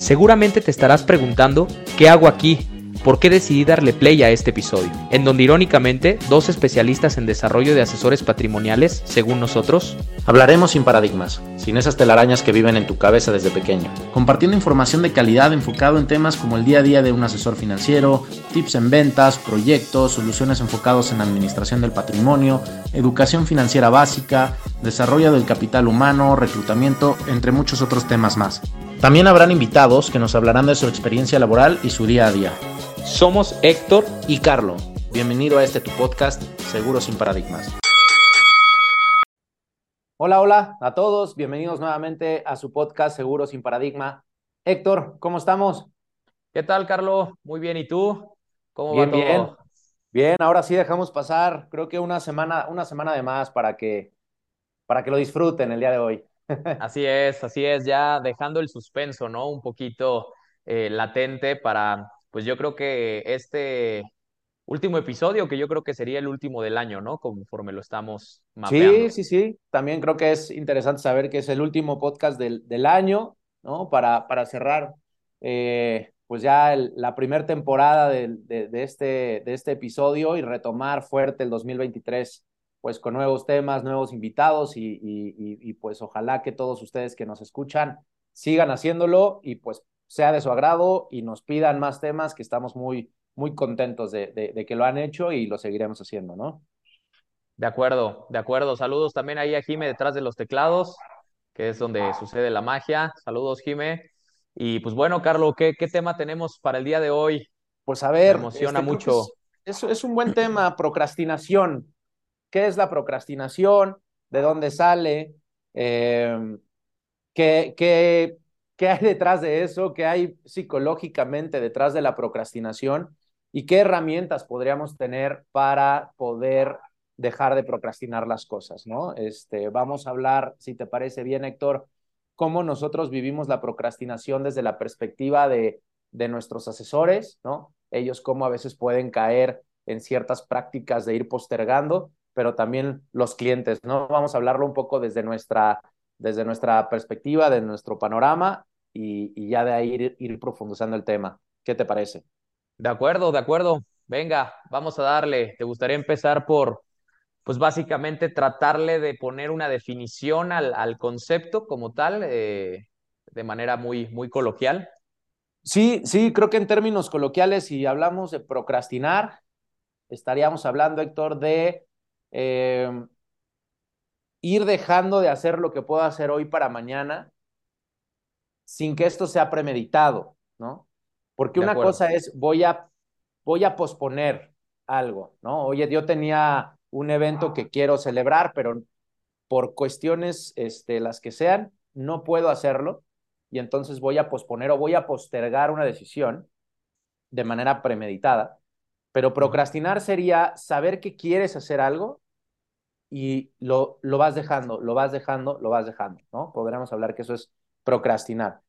Seguramente te estarás preguntando, ¿qué hago aquí? ¿Por qué decidí darle play a este episodio? En donde irónicamente, dos especialistas en desarrollo de asesores patrimoniales, según nosotros, hablaremos sin paradigmas, sin esas telarañas que viven en tu cabeza desde pequeño, compartiendo información de calidad enfocado en temas como el día a día de un asesor financiero, tips en ventas, proyectos, soluciones enfocados en administración del patrimonio, educación financiera básica, desarrollo del capital humano, reclutamiento, entre muchos otros temas más. También habrán invitados que nos hablarán de su experiencia laboral y su día a día. Somos Héctor Y Carlo, bienvenido a este tu podcast, Seguro sin Paradigmas. Hola, hola a todos, bienvenidos nuevamente a su podcast Seguro sin Paradigma. Héctor, ¿cómo estamos? ¿Qué tal, Carlos? Muy bien, ¿y tú? ¿Cómo Bien, va todo? bien. Bien, ahora sí dejamos pasar, creo que una semana, una semana de más para que, para que lo disfruten el día de hoy. Así es, así es, ya dejando el suspenso, ¿no? Un poquito eh, latente para, pues yo creo que este último episodio, que yo creo que sería el último del año, ¿no? Conforme lo estamos mapeando. Sí, sí, sí. También creo que es interesante saber que es el último podcast del, del año, ¿no? Para, para cerrar, eh, pues ya la primera temporada de, de este, de este episodio y retomar fuerte el 2023, pues con nuevos temas, nuevos invitados y, y, pues ojalá que todos ustedes que nos escuchan sigan haciéndolo y pues sea de su agrado y nos pidan más temas que estamos muy, muy contentos de, de, de que lo han hecho y lo seguiremos haciendo, ¿no? De acuerdo, de acuerdo. Saludos también ahí a Jime detrás de los teclados, que es donde sucede la magia. Saludos, Jime. Y pues bueno, Carlos, ¿qué, qué tema tenemos para el día de hoy? Pues a Me ver, emociona este, mucho. Es, es, es un buen tema, procrastinación. ¿Qué es la procrastinación? ¿De dónde sale? Eh, ¿qué, qué, qué hay detrás de eso? ¿Qué hay psicológicamente detrás de la procrastinación? ¿Y qué herramientas podríamos tener para poder dejar de procrastinar las cosas, ¿no? Este, vamos a hablar, si te parece bien, Héctor, cómo nosotros vivimos la procrastinación desde la perspectiva de, de nuestros asesores, ¿no? Ellos cómo a veces pueden caer en ciertas prácticas de ir postergando, pero también los clientes, ¿no? Vamos a hablarlo un poco desde nuestra, desde nuestra perspectiva, de nuestro panorama y, y ya de ahí ir, ir profundizando el tema. ¿Qué te parece? De acuerdo, de acuerdo. Venga, vamos a darle. ¿Te gustaría empezar por, pues básicamente tratarle de poner una definición al, al concepto como tal, eh, de manera muy, muy coloquial? Sí, sí, creo que en términos coloquiales, si hablamos de procrastinar, estaríamos hablando, Héctor, de eh, ir dejando de hacer lo que puedo hacer hoy para mañana sin que esto sea premeditado, ¿no? Porque De una acuerdo. cosa es, voy a, voy a posponer algo, ¿no? Oye, yo tenía un evento que quiero celebrar, pero por cuestiones, este, las que sean, no puedo hacerlo y entonces voy a posponer o voy a postergar una decisión de manera premeditada. Pero procrastinar sería saber que quieres hacer algo y lo, lo vas dejando, lo vas dejando, lo vas dejando, ¿no? Podríamos hablar que eso es procrastinar.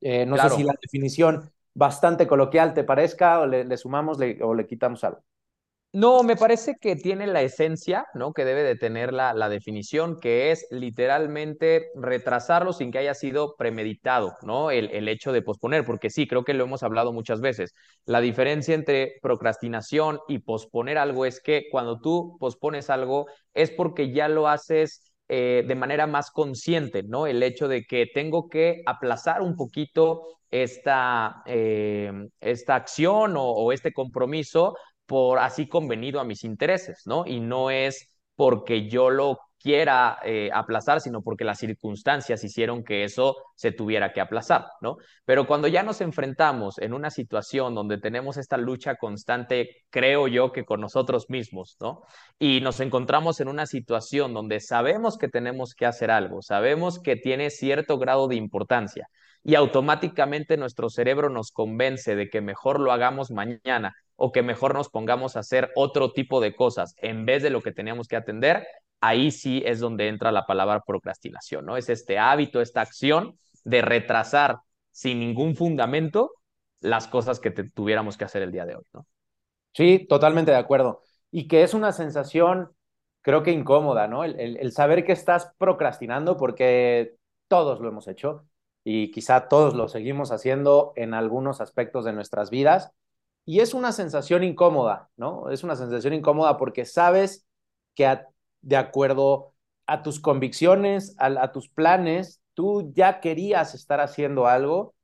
Eh, no sé si la definición bastante coloquial te parezca o le, le sumamos le, o le quitamos algo. No, me parece que tiene la esencia, ¿no? Que debe de tener la, la definición, que es literalmente retrasarlo sin que haya sido premeditado, ¿no? El, el hecho de posponer, porque sí, creo que lo hemos hablado muchas veces. La diferencia entre procrastinación y posponer algo es que cuando tú pospones algo es porque ya lo haces eh, de manera más consciente, ¿no? El hecho de que tengo que aplazar un poquito esta, eh, esta acción o, o este compromiso por así convenido a mis intereses, ¿no? Y no es porque yo lo quiera eh, aplazar, sino porque las circunstancias hicieron que eso se tuviera que aplazar, ¿no? Pero cuando ya nos enfrentamos en una situación donde tenemos esta lucha constante, creo yo que con nosotros mismos, ¿no? Y nos encontramos en una situación donde sabemos que tenemos que hacer algo, sabemos que tiene cierto grado de importancia y automáticamente nuestro cerebro nos convence de que mejor lo hagamos mañana o que mejor nos pongamos a hacer otro tipo de cosas en vez de lo que teníamos que atender, ahí sí es donde entra la palabra procrastinación, ¿no? Es este hábito, esta acción de retrasar sin ningún fundamento las cosas que te tuviéramos que hacer el día de hoy, ¿no? Sí, totalmente de acuerdo. Y que es una sensación, creo que incómoda, ¿no? El, el, saber que estás procrastinando, porque todos lo hemos hecho, y quizá todos lo seguimos haciendo en algunos aspectos de nuestras vidas. Y es una sensación incómoda, ¿no? Es una sensación incómoda porque sabes que de acuerdo a tus convicciones, a, tus planes, tú ya querías estar haciendo algo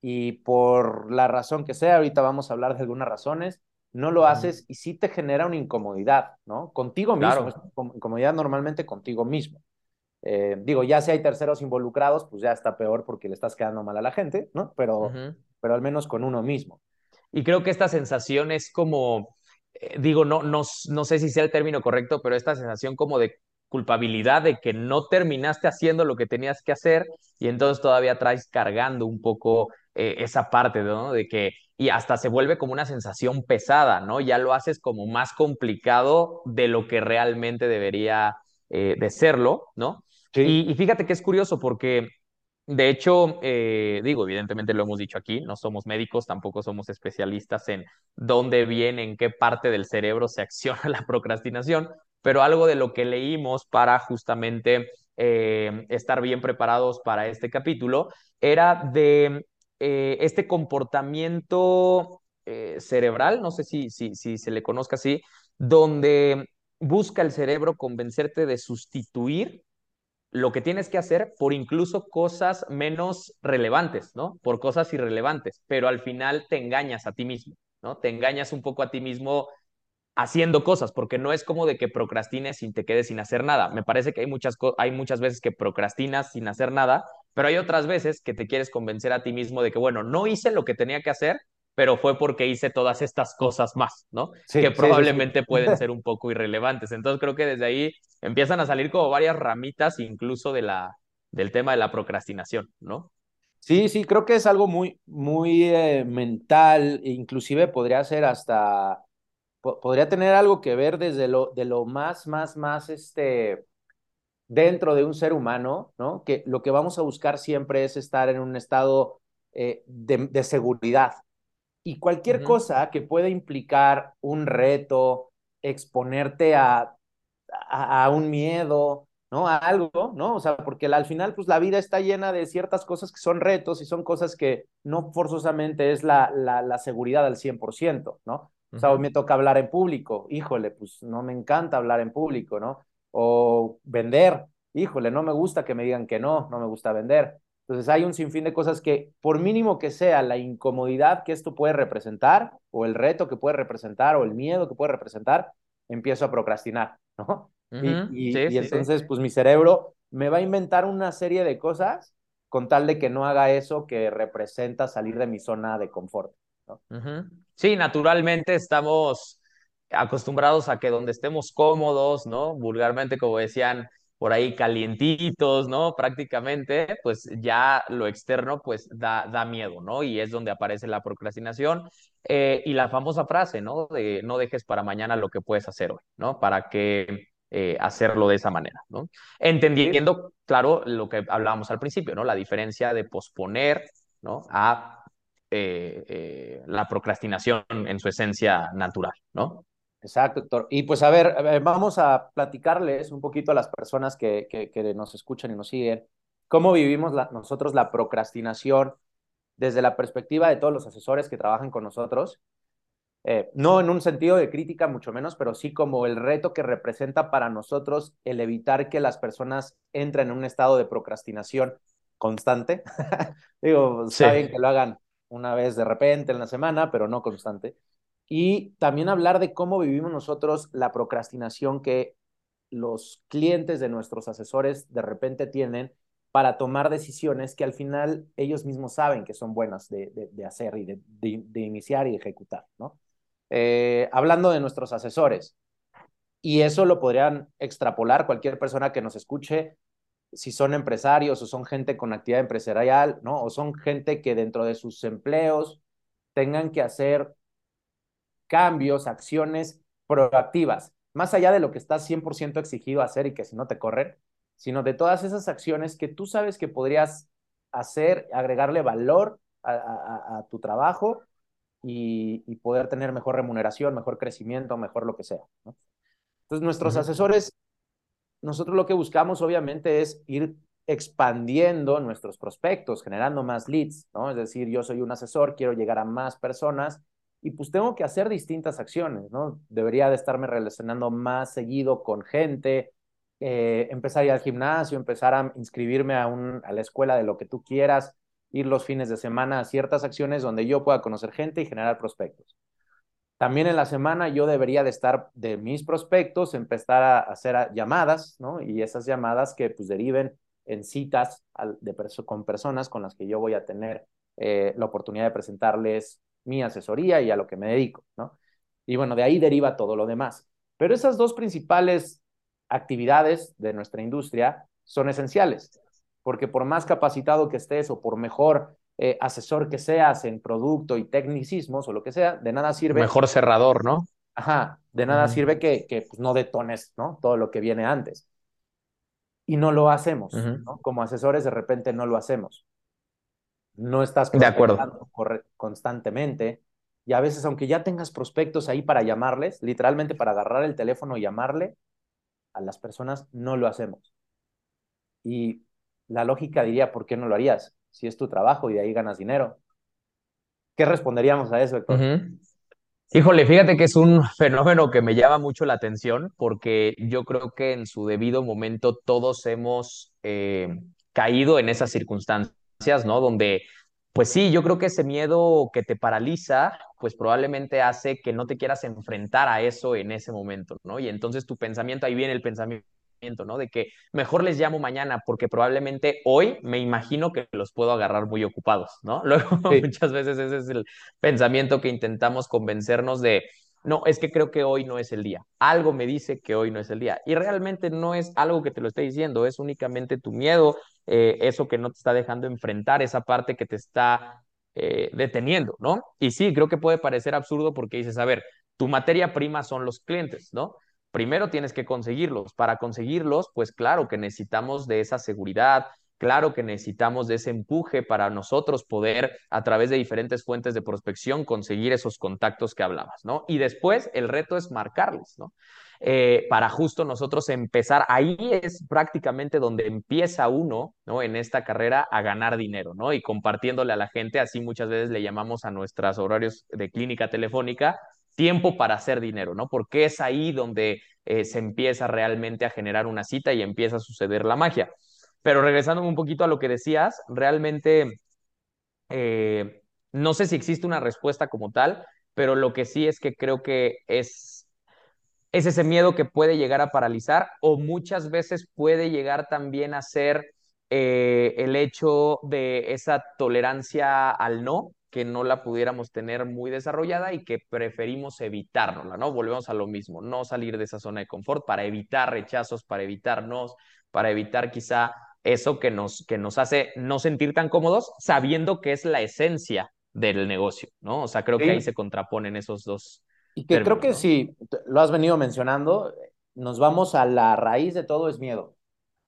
y por la razón que sea, ahorita vamos a hablar de algunas razones, no lo haces y sí te genera una incomodidad, ¿no? Contigo mismo, incomodidad normalmente contigo mismo. Eh, digo, ya si hay terceros involucrados, pues ya está peor porque le estás quedando mal a la gente, ¿no? Pero, pero al menos con uno mismo. Y creo que esta sensación es como, eh, digo, no, no, no sé si sea el término correcto, pero esta sensación como de culpabilidad de que no terminaste haciendo lo que tenías que hacer y entonces todavía traes cargando un poco eh, esa parte, ¿no? De que, y hasta se vuelve como una sensación pesada, ¿no? Ya lo haces como más complicado de lo que realmente debería eh, de serlo, ¿no? Y, y, fíjate que es curioso porque de hecho, eh, digo, evidentemente lo hemos dicho aquí, no somos médicos, tampoco somos especialistas en dónde viene, en qué parte del cerebro se acciona la procrastinación, pero algo de lo que leímos para justamente eh, estar bien preparados para este capítulo era de eh, este comportamiento cerebral, no sé si, si, si se le conozca así, donde busca el cerebro convencerte de sustituir lo que tienes que hacer por incluso cosas menos relevantes, ¿no? Por cosas irrelevantes, pero al final te engañas a ti mismo, ¿no? Te engañas un poco a ti mismo haciendo cosas, porque no es como de que procrastines y te quedes sin hacer nada. Me parece que hay muchas, hay muchas veces que procrastinas sin hacer nada, pero hay otras veces que te quieres convencer a ti mismo de que, bueno, no hice lo que tenía que hacer, pero fue porque hice todas estas cosas más, ¿no? que probablemente pueden ser un poco irrelevantes. Entonces creo que desde ahí empiezan a salir como varias ramitas incluso de la, del tema de la procrastinación, ¿no? Sí, sí, creo que es algo muy, muy eh, mental, inclusive podría ser hasta, podría tener algo que ver desde lo, de lo más, más, más, este, dentro de un ser humano, ¿no? Que lo que vamos a buscar siempre es estar en un estado eh, de, de, seguridad, y cualquier cosa que pueda implicar un reto, exponerte a, a, un miedo, ¿no? A algo, ¿no? O sea, porque al final, pues la vida está llena de ciertas cosas que son retos y son cosas que no forzosamente es la, la, la seguridad al 100%, ¿no? O sea, hoy me toca hablar en público, híjole, pues no me encanta hablar en público, ¿no? O vender, híjole, no me gusta que me digan que no, no me gusta vender. Entonces hay un sinfín de cosas que, por mínimo que sea la incomodidad que esto puede representar, o el reto que puede representar, o el miedo que puede representar, empiezo a procrastinar, ¿no? y, entonces, pues mi cerebro me va a inventar una serie de cosas con tal de que no haga eso que representa salir de mi zona de confort. ¿no? Sí, naturalmente estamos acostumbrados a que donde estemos cómodos, ¿no? Vulgarmente, como decían, por ahí calientitos, ¿no? Prácticamente, pues ya lo externo pues da, da miedo, ¿no? Y es donde aparece la procrastinación eh, y la famosa frase, ¿no? De no dejes para mañana lo que puedes hacer hoy, ¿no? Para que eh, hacerlo de esa manera, ¿no? Entendiendo, claro, lo que hablábamos al principio, ¿no? La diferencia de posponer, ¿no? A eh, la procrastinación en su esencia natural, ¿no? Exacto, doctor. Y pues a ver, vamos a platicarles un poquito a las personas que, que, nos escuchan y nos siguen, cómo vivimos nosotros la procrastinación desde la perspectiva de todos los asesores que trabajan con nosotros. Eh, no en un sentido de crítica, mucho menos, pero sí como el reto que representa para nosotros el evitar que las personas entren en un estado de procrastinación constante. Digo, saben que lo hagan una vez de repente en la semana, pero no constante y también hablar de cómo vivimos nosotros la procrastinación que los clientes de nuestros asesores de repente tienen para tomar decisiones que al final ellos mismos saben que son buenas de, hacer y de, iniciar y ejecutar, ¿no? Eh, hablando de nuestros asesores, y eso lo podrían extrapolar cualquier persona que nos escuche, si son empresarios o son gente con actividad empresarial, ¿no? O son gente que dentro de sus empleos tengan que hacer cambios, acciones proactivas, más allá de lo que estás 100% exigido a hacer y que si no te corren, sino de todas esas acciones que tú sabes que podrías hacer, agregarle valor a, tu trabajo y, poder tener mejor remuneración, mejor crecimiento, mejor lo que sea. Entonces, nuestros asesores, nosotros lo que buscamos obviamente es ir expandiendo nuestros prospectos, generando más leads, ¿no? Es decir, yo soy un asesor, quiero llegar a más personas y pues tengo que hacer distintas acciones, ¿no? Debería de estarme relacionando más seguido con gente, eh, empezar al gimnasio, empezar a inscribirme a, un, a la escuela de lo que tú quieras, ir los fines de semana a ciertas acciones donde yo pueda conocer gente y generar prospectos. También en la semana yo debería de estar de mis prospectos, empezar a hacer llamadas, ¿no? Y esas llamadas que pues deriven en citas de con personas con las que yo voy a tener eh, la oportunidad de presentarles mi asesoría y a lo que me dedico, ¿no? Y bueno, de ahí deriva todo lo demás. Pero esas dos principales actividades de nuestra industria son esenciales, porque por más capacitado que estés o por mejor eh, asesor que seas en producto y tecnicismos o lo que sea, de nada sirve. Mejor cerrador, ¿no? Ajá, de nada sirve que, que pues, no detones, ¿no? Todo lo que viene antes. Y no lo hacemos, ¿no? Como asesores de repente no lo hacemos. No estás de acuerdo constantemente. Y a veces, aunque ya tengas prospectos ahí para llamarles, literalmente para agarrar el teléfono y llamarle, a las personas no lo hacemos. Y la lógica diría, ¿por qué no lo harías? Si es tu trabajo y de ahí ganas dinero. ¿Qué responderíamos a eso, Héctor? Híjole, fíjate que es un fenómeno que me llama mucho la atención porque yo creo que en su debido momento todos hemos eh, caído en esas circunstancias, ¿no? Donde, pues sí, yo creo que ese miedo que te paraliza, pues probablemente hace que no te quieras enfrentar a eso en ese momento, ¿no? Y entonces tu pensamiento, ahí viene el pensamiento ¿no? De que mejor les llamo mañana porque probablemente hoy me imagino que los puedo agarrar muy ocupados, ¿no? Luego muchas veces ese es el pensamiento que intentamos convencernos de, no, es que creo que hoy no es el día. Algo me dice que hoy no es el día. Y realmente no es algo que te lo esté diciendo, es únicamente tu miedo, eh, eso que no te está dejando enfrentar, esa parte que te está eh, deteniendo, ¿no? Y sí, creo que puede parecer absurdo porque dices, a ver, tu materia prima son los clientes, ¿no? primero tienes que conseguirlos. Para conseguirlos, pues claro que necesitamos de esa seguridad, claro que necesitamos de ese empuje para nosotros poder a través de diferentes fuentes de prospección conseguir esos contactos que hablabas, ¿no? Y después el reto es marcarles, ¿no? Eh, para justo nosotros empezar, ahí es prácticamente donde empieza uno, ¿no? En esta carrera a ganar dinero, ¿no? Y compartiéndole a la gente, así muchas veces le llamamos a nuestros horarios de clínica telefónica, tiempo para hacer dinero, ¿no? Porque es ahí donde eh, se empieza realmente a generar una cita y empieza a suceder la magia. Pero regresando un poquito a lo que decías, realmente eh, no sé si existe una respuesta como tal, pero lo que sí es que creo que es, es ese miedo que puede llegar a paralizar o muchas veces puede llegar también a ser eh, el hecho de esa tolerancia al no, que no la pudiéramos tener muy desarrollada y que preferimos evitárnosla, ¿no? Volvemos a lo mismo, no salir de esa zona de confort para evitar rechazos, para evitarnos, para evitar quizá eso que nos, que nos hace no sentir tan cómodos, sabiendo que es la esencia del negocio, ¿no? O sea, creo que ahí se contraponen esos dos. Y que creo que si lo has venido mencionando, nos vamos a la raíz de todo es miedo.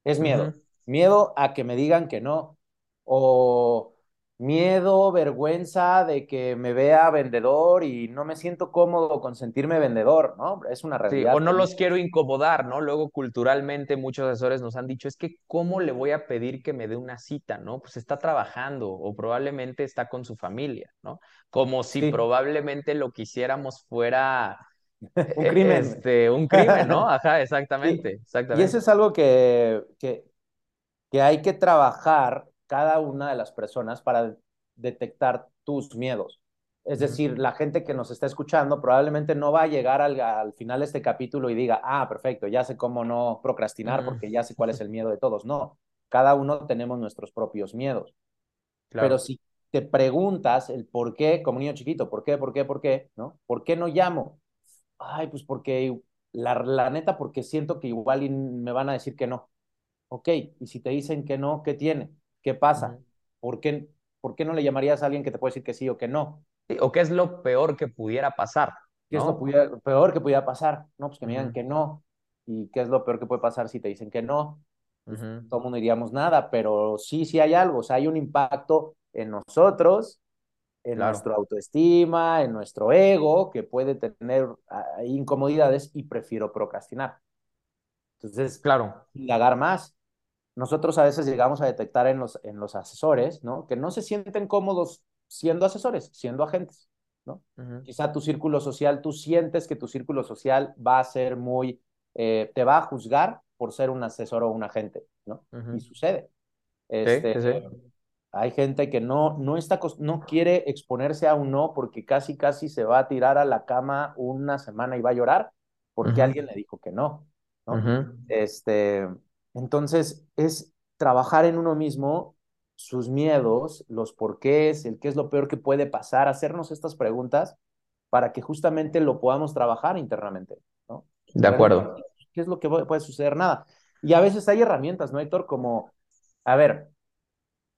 Es miedo. Miedo a que me digan que no. O miedo, vergüenza de que me vea vendedor y no me siento cómodo con sentirme vendedor, ¿no? Es una realidad. Sí, o no los quiero incomodar, ¿no? Luego culturalmente muchos asesores nos han dicho, es que ¿cómo le voy a pedir que me dé una cita, ¿no? Pues está trabajando o probablemente está con su familia, ¿no? Como si probablemente lo quisiéramos fuera... un crimen. Este, un crimen, ¿no? Ajá, exactamente, exactamente. Y eso es algo que, que, que hay que trabajar cada una de las personas para detectar tus miedos. Es decir, la gente que nos está escuchando probablemente no va a llegar al, final de este capítulo y diga, ah, perfecto, ya sé cómo no procrastinar porque ya sé cuál es el miedo de todos. No, cada uno tenemos nuestros propios miedos. Pero si te preguntas el por qué, como niño chiquito, ¿por qué, por qué, por qué? ¿No? ¿Por qué no llamo? Ay, pues porque, la, la neta, porque siento que igual me van a decir que no. Ok, y si te dicen que no, ¿qué tiene? ¿Qué pasa? ¿Por qué, ¿Por qué no le llamarías a alguien que te puede decir que sí o que no? o qué es lo peor que pudiera pasar. ¿Qué es lo peor que pudiera pasar? No, pues que me digan que no. ¿Y qué es lo peor que puede pasar si te dicen que no? Pues todo mundo diríamos nada, pero sí, sí hay algo. O sea, hay un impacto en nosotros, en nuestra autoestima, en nuestro ego, que puede tener ah, incomodidades y prefiero procrastinar. Entonces, claro. indagar más, nosotros a veces llegamos a detectar en los, en los asesores, ¿no? Que no se sienten cómodos siendo asesores, siendo agentes, ¿no? Quizá tu círculo social, tú sientes que tu círculo social va a ser muy, eh, te va a juzgar por ser un asesor o un agente, ¿no? Y sucede. Este, Hay gente que no, no, está, no quiere exponerse a un no porque casi, casi se va a tirar a la cama una semana y va a llorar porque alguien le dijo que no, ¿no? Este, entonces, es trabajar en uno mismo sus miedos, los porqués, el qué es lo peor que puede pasar, hacernos estas preguntas para que justamente lo podamos trabajar internamente, ¿no? De acuerdo. ¿Qué es lo que puede suceder? Nada. Y a veces hay herramientas, ¿no, Héctor? Como, a ver,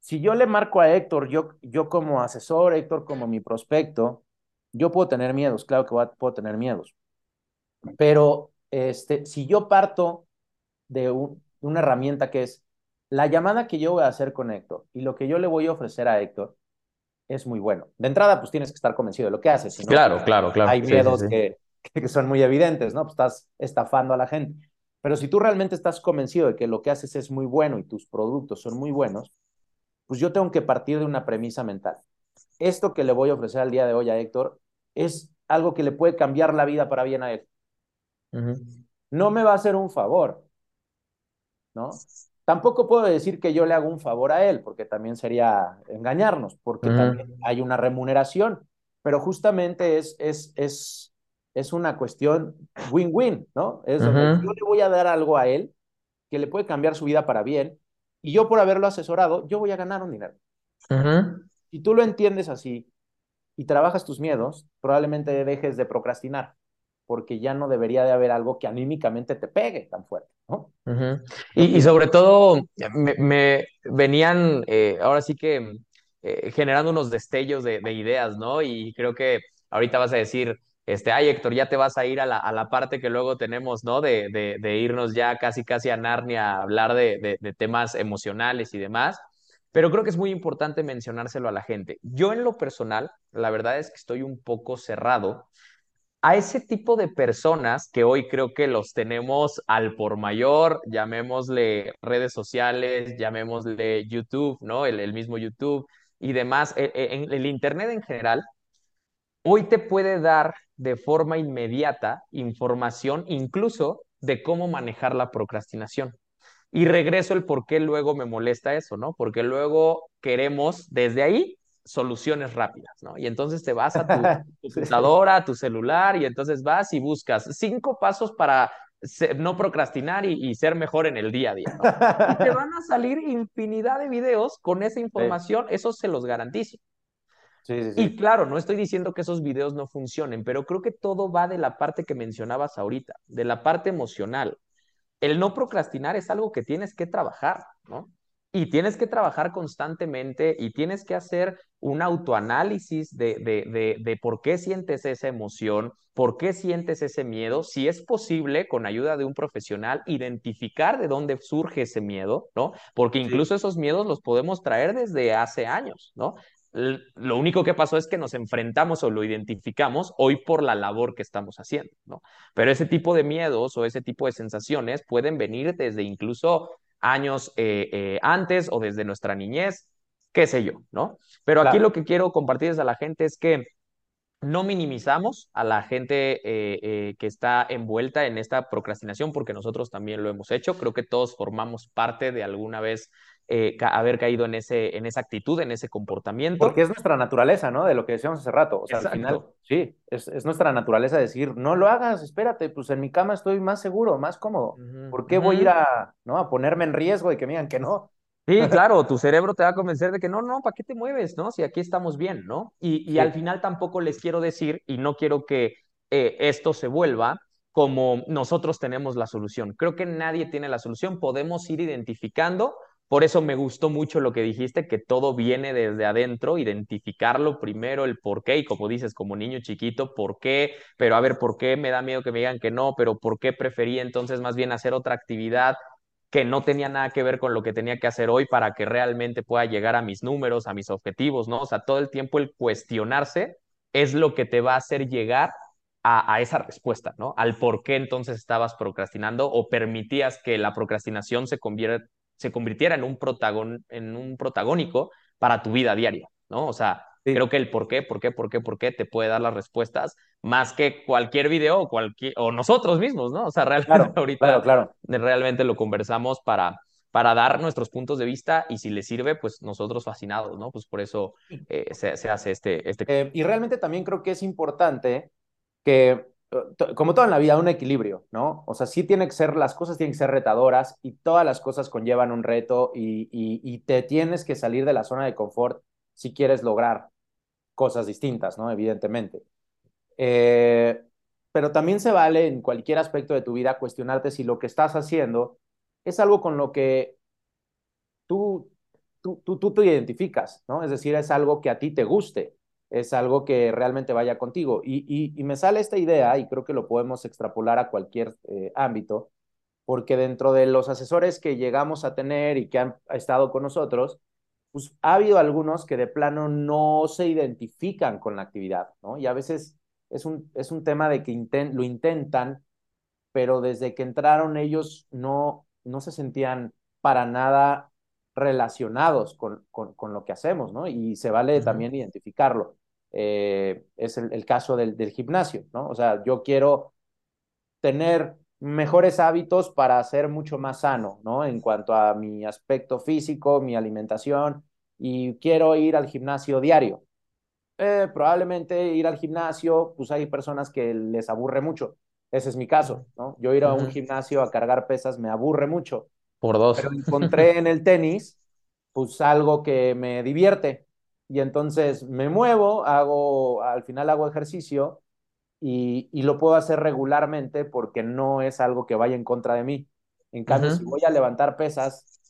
si yo le marco a Héctor, yo, yo como asesor, Héctor como mi prospecto, yo puedo tener miedos, claro que puedo tener miedos. Pero este, si yo parto de una herramienta que es la llamada que yo voy a hacer con Héctor y lo que yo le voy a ofrecer a Héctor es muy bueno. De entrada, pues tienes que estar convencido de lo que haces. claro, claro, claro. Hay miedos Que, que, son muy evidentes, ¿no? Pues estás estafando a la gente. Pero si tú realmente estás convencido de que lo que haces es muy bueno y tus productos son muy buenos, pues yo tengo que partir de una premisa mental. Esto que le voy a ofrecer al día de hoy a Héctor es algo que le puede cambiar la vida para bien a él. No me va a hacer un favor, ¿no? Tampoco puedo decir que yo le hago un favor a él, porque también sería engañarnos, porque también hay una remuneración, pero justamente es, es, es, es una cuestión win-win, ¿no? Es yo le voy a dar algo a él que le puede cambiar su vida para bien, y yo por haberlo asesorado, yo voy a ganar un dinero. Si tú lo entiendes así y trabajas tus miedos, probablemente dejes de procrastinar porque ya no debería de haber algo que anímicamente te pegue tan fuerte, ¿no? y, sobre todo, me, venían, eh, ahora sí que, eh, generando unos destellos de, ideas, ¿no? Y creo que ahorita vas a decir, este, ay, Héctor, ya te vas a ir a la, a la parte que luego tenemos, ¿no? De, de, de, irnos ya casi, casi a Narnia a hablar de, de temas emocionales y demás. Pero creo que es muy importante mencionárselo a la gente. Yo en lo personal, la verdad es que estoy un poco cerrado a ese tipo de personas que hoy creo que los tenemos al por mayor, llamémosle redes sociales, llamémosle YouTube, ¿no? El, mismo YouTube y demás, e, e, el Internet en general, hoy te puede dar de forma inmediata información incluso de cómo manejar la procrastinación. Y regreso el por qué luego me molesta eso, ¿no? Porque luego queremos desde ahí soluciones rápidas, ¿no? Y entonces te vas a tu, computadora, a tu celular, y entonces vas y buscas cinco pasos para no procrastinar y, ser mejor en el día a día, ¿no? Y te van a salir infinidad de videos con esa información, eso se los garantizo. Sí, sí, y claro, no estoy diciendo que esos videos no funcionen, pero creo que todo va de la parte que mencionabas ahorita, de la parte emocional. El no procrastinar es algo que tienes que trabajar, ¿no? Y tienes que trabajar constantemente y tienes que hacer un autoanálisis de, de, de, por qué sientes esa emoción, por qué sientes ese miedo, si es posible, con ayuda de un profesional, identificar de dónde surge ese miedo, ¿no? Porque incluso esos miedos los podemos traer desde hace años, ¿no? Lo único que pasó es que nos enfrentamos o lo identificamos hoy por la labor que estamos haciendo, ¿no? Pero ese tipo de miedos o ese tipo de sensaciones pueden venir desde incluso años eh, eh, antes o desde nuestra niñez, qué sé yo, ¿no? Pero aquí lo que quiero compartirles a la gente es que no minimizamos a la gente eh, que está envuelta en esta procrastinación porque nosotros también lo hemos hecho. Creo que todos formamos parte de alguna vez haber caído en, ese, en esa actitud, en ese comportamiento. Porque es nuestra naturaleza, ¿no? De lo que decíamos hace rato. O sea, al final, sí, es, es, nuestra naturaleza decir, no lo hagas, espérate, pues en mi cama estoy más seguro, más cómodo. ¿Por qué voy a ir a, ¿no? a ponerme en riesgo de que me digan que no? Sí, claro, tu cerebro te va a convencer de que no, no, ¿para qué te mueves, no? Si aquí estamos bien, ¿no? Y, y al final tampoco les quiero decir, y no quiero que eh, esto se vuelva como nosotros tenemos la solución. Creo que nadie tiene la solución, podemos ir identificando por eso me gustó mucho lo que dijiste, que todo viene desde adentro, identificarlo primero, el por qué, y como dices, como niño chiquito, por qué, pero a ver, ¿por qué me da miedo que me digan que no? Pero ¿por qué preferí entonces más bien hacer otra actividad que no tenía nada que ver con lo que tenía que hacer hoy para que realmente pueda llegar a mis números, a mis objetivos, ¿no? O sea, todo el tiempo el cuestionarse es lo que te va a hacer llegar a, esa respuesta, ¿no? Al por qué entonces estabas procrastinando o permitías que la procrastinación se, convier se convirtiera en un, protagon, en un protagónico para tu vida diaria, ¿no? O sea, creo que el por qué, por qué, por qué, por qué te puede dar las respuestas más que cualquier video o, cualquier, o nosotros mismos, ¿no? O sea, realmente ahorita claro, realmente lo conversamos para, para dar nuestros puntos de vista y si les sirve, pues nosotros fascinados, ¿no? Pues por eso eh, se, se, hace este... este... Eh, y realmente también creo que es importante que, como todo en la vida, un equilibrio, ¿no? O sea, sí tiene que ser, las cosas tienen que ser retadoras y todas las cosas conllevan un reto y, te tienes que salir de la zona de confort si quieres lograr cosas distintas, ¿no? Evidentemente. Eh, pero también se vale en cualquier aspecto de tu vida cuestionarte si lo que estás haciendo es algo con lo que tú, tú, tú, tú te identificas, ¿no? Es decir, es algo que a ti te guste, es algo que realmente vaya contigo. Y, y, me sale esta idea, y creo que lo podemos extrapolar a cualquier eh, ámbito, porque dentro de los asesores que llegamos a tener y que han estado con nosotros, pues ha habido algunos que de plano no se identifican con la actividad, ¿no? Y a veces es un, es un tema de que lo intentan, pero desde que entraron ellos no, no se sentían para nada relacionados con, con, con lo que hacemos, ¿no? Y se vale también identificarlo. Eh, es el, el caso del, del, gimnasio, ¿no? O sea, yo quiero tener mejores hábitos para ser mucho más sano, ¿no? En cuanto a mi aspecto físico, mi alimentación, y quiero ir al gimnasio diario. Eh, probablemente ir al gimnasio, pues hay personas que les aburre mucho. Ese es mi caso, ¿no? Yo ir a un gimnasio a cargar pesas me aburre mucho. Por dos. Pero encontré en el tenis, pues algo que me divierte. Y entonces me muevo, hago, al final hago ejercicio y, y, lo puedo hacer regularmente porque no es algo que vaya en contra de mí. En cambio, si voy a levantar pesas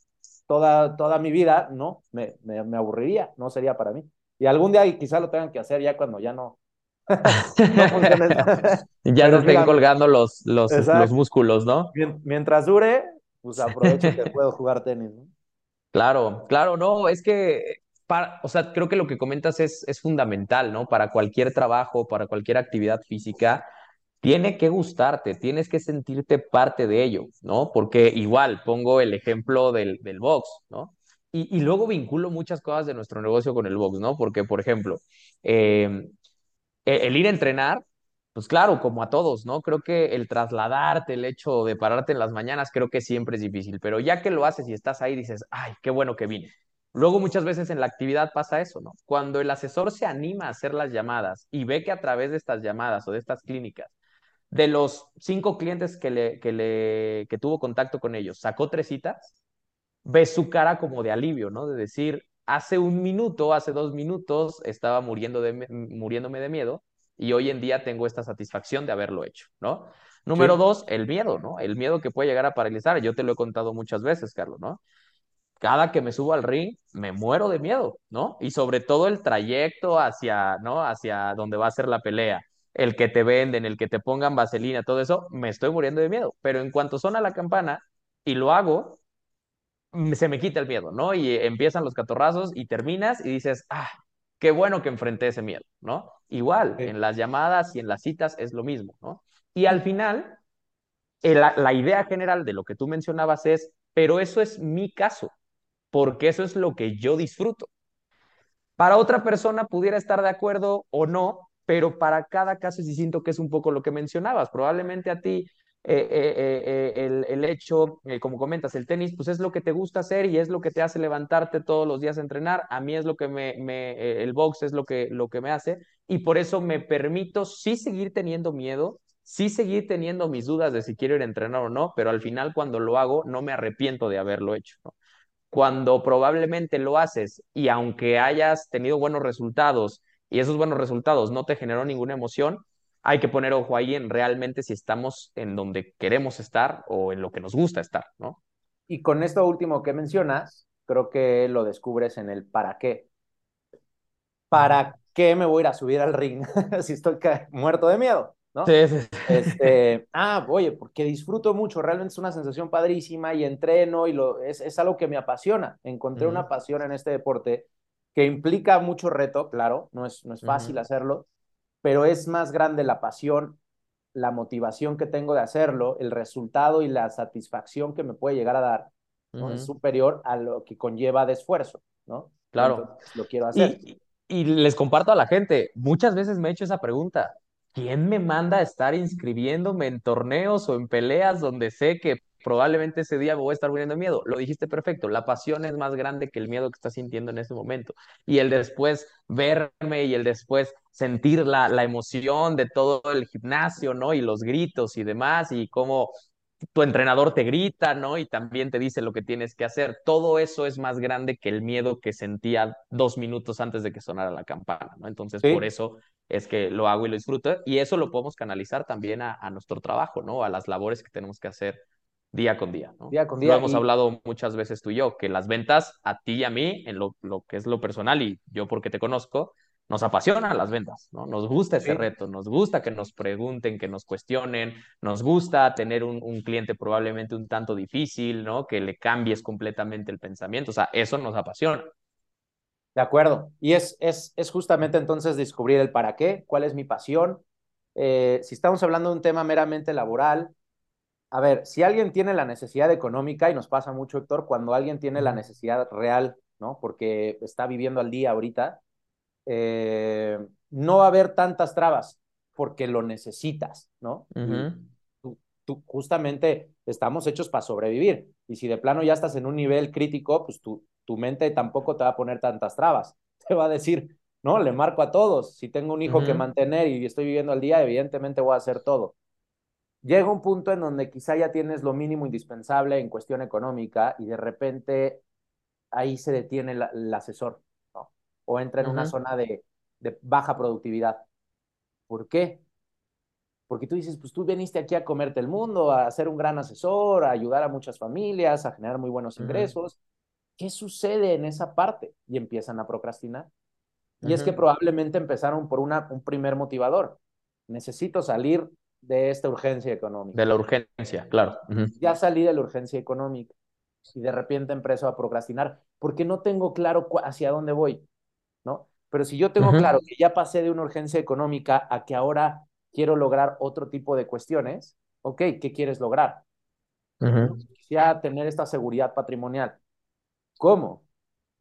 toda, toda mi vida, no, me, me, me, aburriría, no sería para mí. Y algún día quizá lo tengan que hacer ya cuando ya no. no ya no estén colgando los, los, los, músculos, ¿no? Mientras dure, pues aprovecho que puedo jugar tenis, ¿no? Claro, claro, no, es que o sea, creo que lo que comentas es, es fundamental, ¿no? Para cualquier trabajo, para cualquier actividad física, tiene que gustarte, tienes que sentirte parte de ello, ¿no? Porque igual, pongo el ejemplo del, del box, ¿no? Y, y, luego vinculo muchas cosas de nuestro negocio con el box, ¿no? Porque, por ejemplo, eh, el ir a entrenar, pues claro, como a todos, ¿no? Creo que el trasladarte, el hecho de pararte en las mañanas, creo que siempre es difícil, pero ya que lo haces y estás ahí, dices, ay, qué bueno que vine. Luego muchas veces en la actividad pasa eso, ¿no? Cuando el asesor se anima a hacer las llamadas y ve que a través de estas llamadas o de estas clínicas, de los cinco clientes que, le, que, le, que tuvo contacto con ellos, sacó tres citas, ve su cara como de alivio, ¿no? De decir, hace un minuto, hace dos minutos estaba muriendo de, muriéndome de miedo y hoy en día tengo esta satisfacción de haberlo hecho, ¿no? Número sí. dos, el miedo, ¿no? El miedo que puede llegar a paralizar. Yo te lo he contado muchas veces, Carlos, ¿no? Cada que me subo al ring me muero de miedo, ¿no? Y sobre todo el trayecto hacia, ¿no? Hacia donde va a ser la pelea, el que te venden, el que te pongan vaselina, todo eso, me estoy muriendo de miedo. Pero en cuanto suena la campana y lo hago, se me quita el miedo, ¿no? Y empiezan los catorrazos y terminas y dices, ah, qué bueno que enfrenté ese miedo, ¿no? Igual, sí. en las llamadas y en las citas es lo mismo, ¿no? Y al final, la, la idea general de lo que tú mencionabas es, pero eso es mi caso, porque eso es lo que yo disfruto. Para otra persona pudiera estar de acuerdo o no, pero para cada caso es distinto, que es un poco lo que mencionabas. Probablemente a ti eh, eh, eh, el, el, hecho, como comentas, el tenis, pues es lo que te gusta hacer y es lo que te hace levantarte todos los días a entrenar. A mí es lo que me, me el box es lo que, lo que me hace y por eso me permito sí seguir teniendo miedo, sí seguir teniendo mis dudas de si quiero ir a entrenar o no, pero al final cuando lo hago no me arrepiento de haberlo hecho. ¿no? Cuando probablemente lo haces y aunque hayas tenido buenos resultados y esos buenos resultados no te generó ninguna emoción, hay que poner ojo ahí en realmente si estamos en donde queremos estar o en lo que nos gusta estar, ¿no? Y con esto último que mencionas, creo que lo descubres en el para qué. ¿Para qué me voy a ir a subir al ring si estoy muerto de miedo? ¿No? Sí, sí. Este, ah, oye, porque disfruto mucho, realmente es una sensación padrísima y entreno y lo, es, es algo que me apasiona. Encontré uh -huh. una pasión en este deporte que implica mucho reto, claro, no es, no es fácil uh -huh. hacerlo, pero es más grande la pasión, la motivación que tengo de hacerlo, el resultado y la satisfacción que me puede llegar a dar ¿no? Es superior a lo que conlleva de esfuerzo, ¿no? Claro. lo quiero hacer. Y, y les comparto a la gente, muchas veces me he hecho esa pregunta. ¿Quién me manda a estar inscribiéndome en torneos o en peleas donde sé que probablemente ese día me voy a estar muriendo de miedo. Lo dijiste perfecto, la pasión es más grande que el miedo que estás sintiendo en ese momento. Y el después verme y el después sentir la, la emoción de todo el gimnasio, ¿no? Y los gritos y demás, y cómo tu entrenador te grita, ¿no? Y también te dice lo que tienes que hacer. Todo eso es más grande que el miedo que sentía dos minutos antes de que sonara la campana, ¿no? Entonces, por eso es que lo hago y lo disfruto. Y eso lo podemos canalizar también a, a, nuestro trabajo, ¿no? A las labores que tenemos que hacer día con día, ¿no? Día con día. Lo hemos hablado muchas veces tú y yo, que las ventas a ti y a mí, en lo, lo que es lo personal, y yo porque te conozco, nos apasionan las ventas, ¿no? Nos gusta ese sí. reto, nos gusta que nos pregunten, que nos cuestionen, nos gusta tener un, un, cliente probablemente un tanto difícil, ¿no? Que le cambies completamente el pensamiento, o sea, eso nos apasiona. De acuerdo, y es, es, es justamente entonces descubrir el para qué, cuál es mi pasión. Eh, si estamos hablando de un tema meramente laboral, a ver, si alguien tiene la necesidad económica, y nos pasa mucho, Héctor, cuando alguien tiene la necesidad real, ¿no? Porque está viviendo al día ahorita, eh, no va a haber tantas trabas porque lo necesitas, ¿no? Uh -huh. tú, tú, justamente estamos hechos para sobrevivir. Y si de plano ya estás en un nivel crítico, pues tu, tu mente tampoco te va a poner tantas trabas. Te va a decir, no, le marco a todos. Si tengo un hijo uh -huh. que mantener y estoy viviendo al día, evidentemente voy a hacer todo llega un punto en donde quizá ya tienes lo mínimo indispensable en cuestión económica y de repente ahí se detiene la, el asesor. O entra en uh -huh. una zona de, de, baja productividad. ¿Por qué? Porque tú dices, pues tú viniste aquí a comerte el mundo, a ser un gran asesor, a ayudar a muchas familias, a generar muy buenos ingresos. Uh -huh. ¿Qué sucede en esa parte? Y empiezan a procrastinar. Y uh -huh. es que probablemente empezaron por una, un primer motivador. Necesito salir de esta urgencia económica. De la urgencia, claro. Uh -huh. Ya salí de la urgencia económica y de repente empiezo a procrastinar porque no tengo claro hacia dónde voy, ¿no? Pero si yo tengo uh -huh. claro que ya pasé de una urgencia económica a que ahora quiero lograr otro tipo de cuestiones, ok, ¿qué quieres lograr? Uh -huh. Quisiera tener esta seguridad patrimonial. ¿Cómo?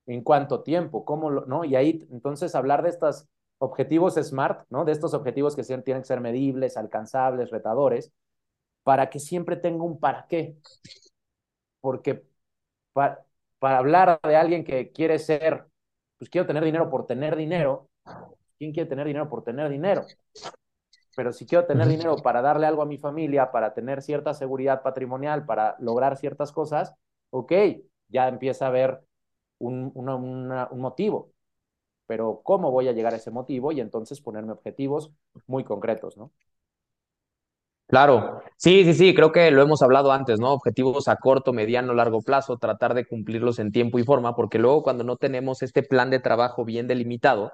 ¿En cuánto tiempo? ¿Cómo lo, no? Y ahí entonces hablar de estas objetivos SMART, ¿no? De estos objetivos que tienen que ser medibles, alcanzables, retadores, para que siempre tenga un para qué. Porque para, para hablar de alguien que quiere ser, pues quiero tener dinero por tener dinero, ¿quién quiere tener dinero por tener dinero? Pero si quiero tener dinero para darle algo a mi familia, para tener cierta seguridad patrimonial, para lograr ciertas cosas, ok, ya empieza a haber un, una, una, un motivo pero cómo voy a llegar a ese motivo y entonces ponerme objetivos muy concretos, ¿no? Claro, sí, sí, sí, creo que lo hemos hablado antes, ¿no? Objetivos a corto, mediano, largo plazo, tratar de cumplirlos en tiempo y forma, porque luego cuando no tenemos este plan de trabajo bien delimitado,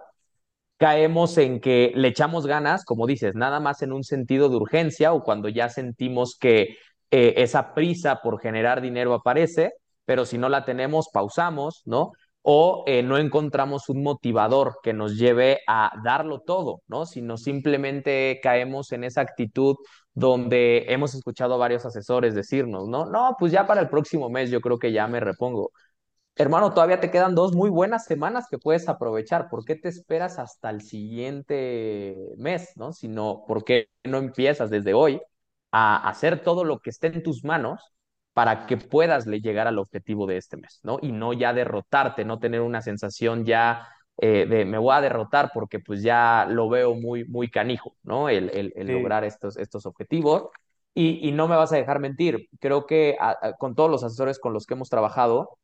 caemos en que le echamos ganas, como dices, nada más en un sentido de urgencia o cuando ya sentimos que eh, esa prisa por generar dinero aparece, pero si no la tenemos, pausamos, ¿no? o eh, no encontramos un motivador que nos lleve a darlo todo, ¿no? Sino simplemente caemos en esa actitud donde hemos escuchado a varios asesores decirnos, ¿no? No, pues ya para el próximo mes yo creo que ya me repongo. Hermano, todavía te quedan dos muy buenas semanas que puedes aprovechar. ¿Por qué te esperas hasta el siguiente mes, ¿no? Sino, ¿por qué no empiezas desde hoy a hacer todo lo que esté en tus manos para que puedas llegar al objetivo de este mes, ¿no? Y no ya derrotarte, no tener una sensación ya eh, de me voy a derrotar porque pues ya lo veo muy, muy canijo, ¿no? El, el, el sí. lograr estos, estos objetivos. Y, y, no me vas a dejar mentir, creo que a, a, con todos los asesores con los que hemos trabajado,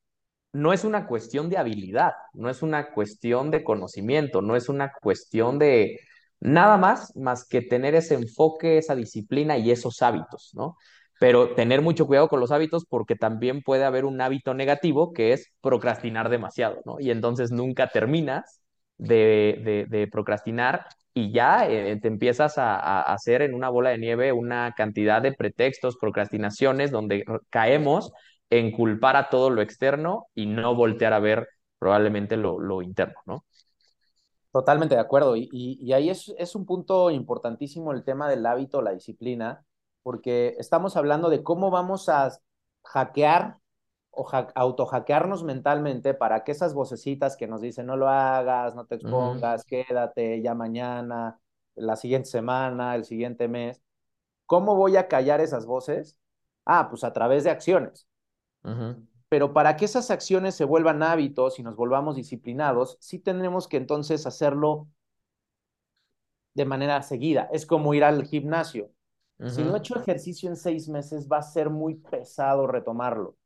no es una cuestión de habilidad, no es una cuestión de conocimiento, no es una cuestión de nada más, más que tener ese enfoque, esa disciplina y esos hábitos, ¿no? Pero tener mucho cuidado con los hábitos porque también puede haber un hábito negativo que es procrastinar demasiado, ¿no? Y entonces nunca terminas de, de, procrastinar y ya eh, te empiezas a, a, hacer en una bola de nieve una cantidad de pretextos, procrastinaciones, donde caemos en culpar a todo lo externo y no voltear a ver probablemente lo, lo interno, ¿no? Totalmente de acuerdo. Y, y, y ahí es, es un punto importantísimo el tema del hábito, la disciplina porque estamos hablando de cómo vamos a hackear o autohackearnos mentalmente para que esas vocecitas que nos dicen no lo hagas, no te expongas, quédate ya mañana, la siguiente semana, el siguiente mes, ¿cómo voy a callar esas voces? Ah, pues a través de acciones. Pero para que esas acciones se vuelvan hábitos y nos volvamos disciplinados, sí tenemos que entonces hacerlo de manera seguida. Es como ir al gimnasio. Si no he hecho ejercicio en seis meses, va a ser muy pesado retomarlo.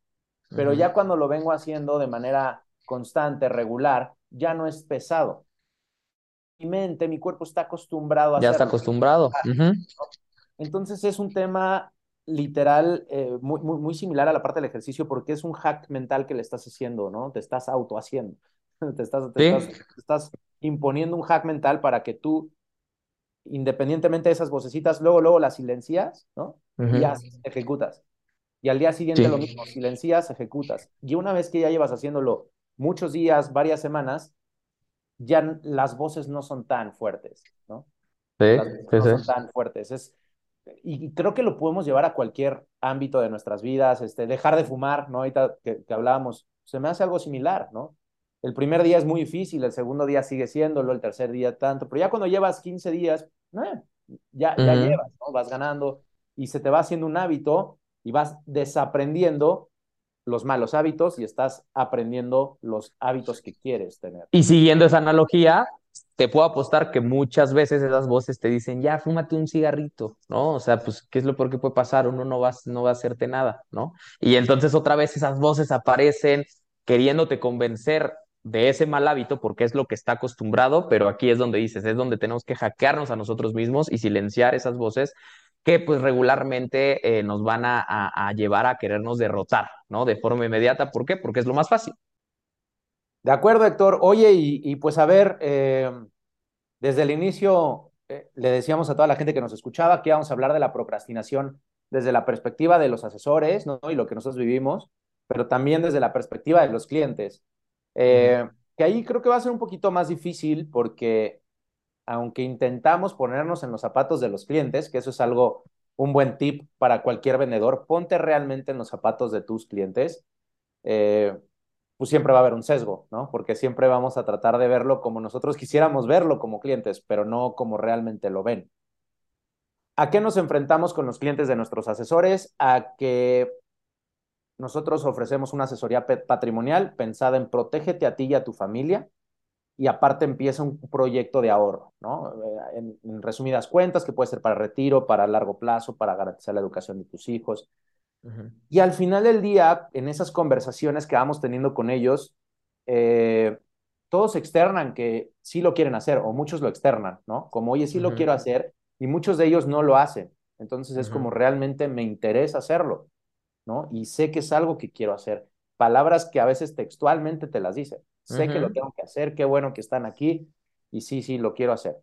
Pero ya cuando lo vengo haciendo de manera constante, regular, ya no es pesado. Mi mente, mi cuerpo está acostumbrado a Ya está acostumbrado. Entonces es un tema literal eh, muy, muy, muy, similar a la parte del ejercicio porque es un hack mental que le estás haciendo, ¿no? Te estás autohaciendo. te, estás, te, estás, te estás imponiendo un hack mental para que tú independientemente de esas vocecitas, luego, luego las silencias, ¿no? Y ya ejecutas. Y al día siguiente lo mismo, silencias, ejecutas. Y una vez que ya llevas haciéndolo muchos días, varias semanas, ya las voces no son tan fuertes, ¿no? Sí, no son tan fuertes. Es, y creo que lo podemos llevar a cualquier ámbito de nuestras vidas, este, dejar de fumar, ¿no? Ahorita que, que hablábamos, se me hace algo similar, ¿no? El primer día es muy difícil, el segundo día sigue siéndolo, el tercer día tanto, pero ya cuando llevas 15 días, eh, ya, ya llevas, ¿no? Vas ganando y se te va haciendo un hábito y vas desaprendiendo los malos hábitos y estás aprendiendo los hábitos que quieres tener. Y siguiendo esa analogía, te puedo apostar que muchas veces esas voces te dicen, ya, fúmate un cigarrito, ¿no? O sea, pues, ¿qué es lo peor que puede pasar? Uno no va, no va a hacerte nada, ¿no? Y entonces otra vez esas voces aparecen queriéndote convencer de ese mal hábito porque es lo que está acostumbrado, pero aquí es donde dices, es donde tenemos que hackearnos a nosotros mismos y silenciar esas voces que pues regularmente eh, nos van a, llevar a querernos derrotar, ¿no? De forma inmediata. ¿Por qué? Porque es lo más fácil. De acuerdo, Héctor. Oye, y, pues a ver, eh, desde el inicio eh, le decíamos a toda la gente que nos escuchaba que íbamos a hablar de la procrastinación desde la perspectiva de los asesores, ¿no? Y lo que nosotros vivimos, pero también desde la perspectiva de los clientes. Eh, que ahí creo que va a ser un poquito más difícil porque aunque intentamos ponernos en los zapatos de los clientes, que eso es algo, un buen tip para cualquier vendedor, ponte realmente en los zapatos de tus clientes, eh, pues siempre va a haber un sesgo, ¿no? Porque siempre vamos a tratar de verlo como nosotros quisiéramos verlo como clientes, pero no como realmente lo ven. ¿A qué nos enfrentamos con los clientes de nuestros asesores? A que nosotros ofrecemos una asesoría patrimonial pensada en protégete a ti y a tu familia y aparte empieza un proyecto de ahorro, ¿no? Eh, en, resumidas cuentas, que puede ser para retiro, para largo plazo, para garantizar la educación de tus hijos. Y al final del día, en esas conversaciones que vamos teniendo con ellos, eh, todos externan que sí lo quieren hacer o muchos lo externan, ¿no? Como, oye, sí lo quiero hacer y muchos de ellos no lo hacen. Entonces es como realmente me interesa hacerlo. ¿No? Y sé que es algo que quiero hacer. Palabras que a veces textualmente te las dicen. Sé que lo tengo que hacer, qué bueno que están aquí y sí, sí, lo quiero hacer.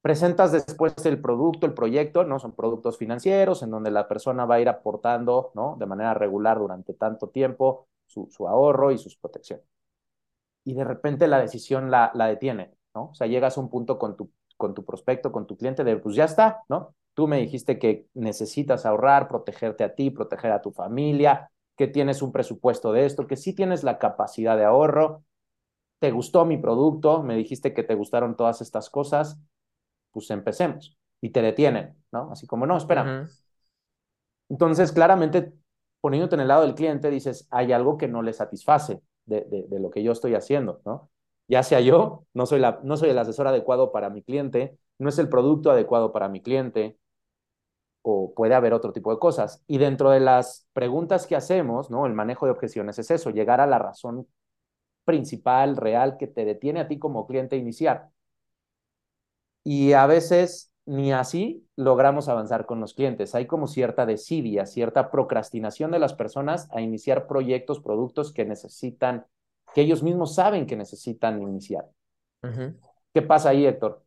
Presentas después el producto, el proyecto, ¿no? Son productos financieros en donde la persona va a ir aportando, ¿no? De manera regular durante tanto tiempo su, su ahorro y sus protecciones. Y de repente la decisión la, la detiene, ¿no? O sea, llegas a un punto con tu, con tu prospecto, con tu cliente de, pues ya está, ¿no? Tú me dijiste que necesitas ahorrar, protegerte a ti, proteger a tu familia, que tienes un presupuesto de esto, que sí tienes la capacidad de ahorro. ¿Te gustó mi producto? Me dijiste que te gustaron todas estas cosas. Pues empecemos. Y te detienen, ¿no? Así como, no, espera. Entonces, claramente, poniéndote en el lado del cliente, dices, hay algo que no le satisface de, de, lo que yo estoy haciendo, ¿no? Ya sea yo, no soy, no soy el asesor adecuado para mi cliente, no es el producto adecuado para mi cliente, o puede haber otro tipo de cosas. Y dentro de las preguntas que hacemos, ¿no? El manejo de objeciones es eso, llegar a la razón principal, real, que te detiene a ti como cliente a iniciar. Y a veces ni así logramos avanzar con los clientes. Hay como cierta desidia, cierta procrastinación de las personas a iniciar proyectos, productos que necesitan, que ellos mismos saben que necesitan iniciar. ¿Qué pasa ahí, Héctor?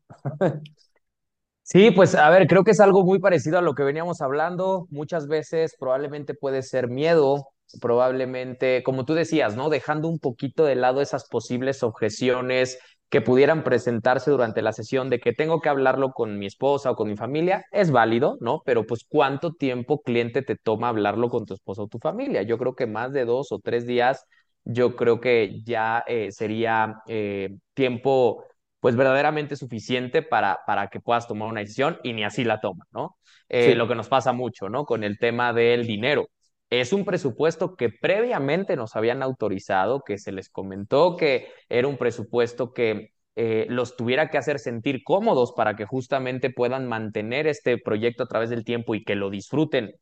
Sí, pues a ver, creo que es algo muy parecido a lo que veníamos hablando. Muchas veces probablemente puede ser miedo, probablemente, como tú decías, ¿no? Dejando un poquito de lado esas posibles objeciones que pudieran presentarse durante la sesión de que tengo que hablarlo con mi esposa o con mi familia, es válido, ¿no? Pero pues cuánto tiempo cliente te toma hablarlo con tu esposa o tu familia. Yo creo que más de dos o tres días, yo creo que ya eh, sería eh, tiempo pues verdaderamente suficiente para, para que puedas tomar una decisión y ni así la toma, ¿no? Eh, Sí, lo que nos pasa mucho, ¿no? Con el tema del dinero. Es un presupuesto que previamente nos habían autorizado, que se les comentó que era un presupuesto que eh, los tuviera que hacer sentir cómodos para que justamente puedan mantener este proyecto a través del tiempo y que lo disfruten.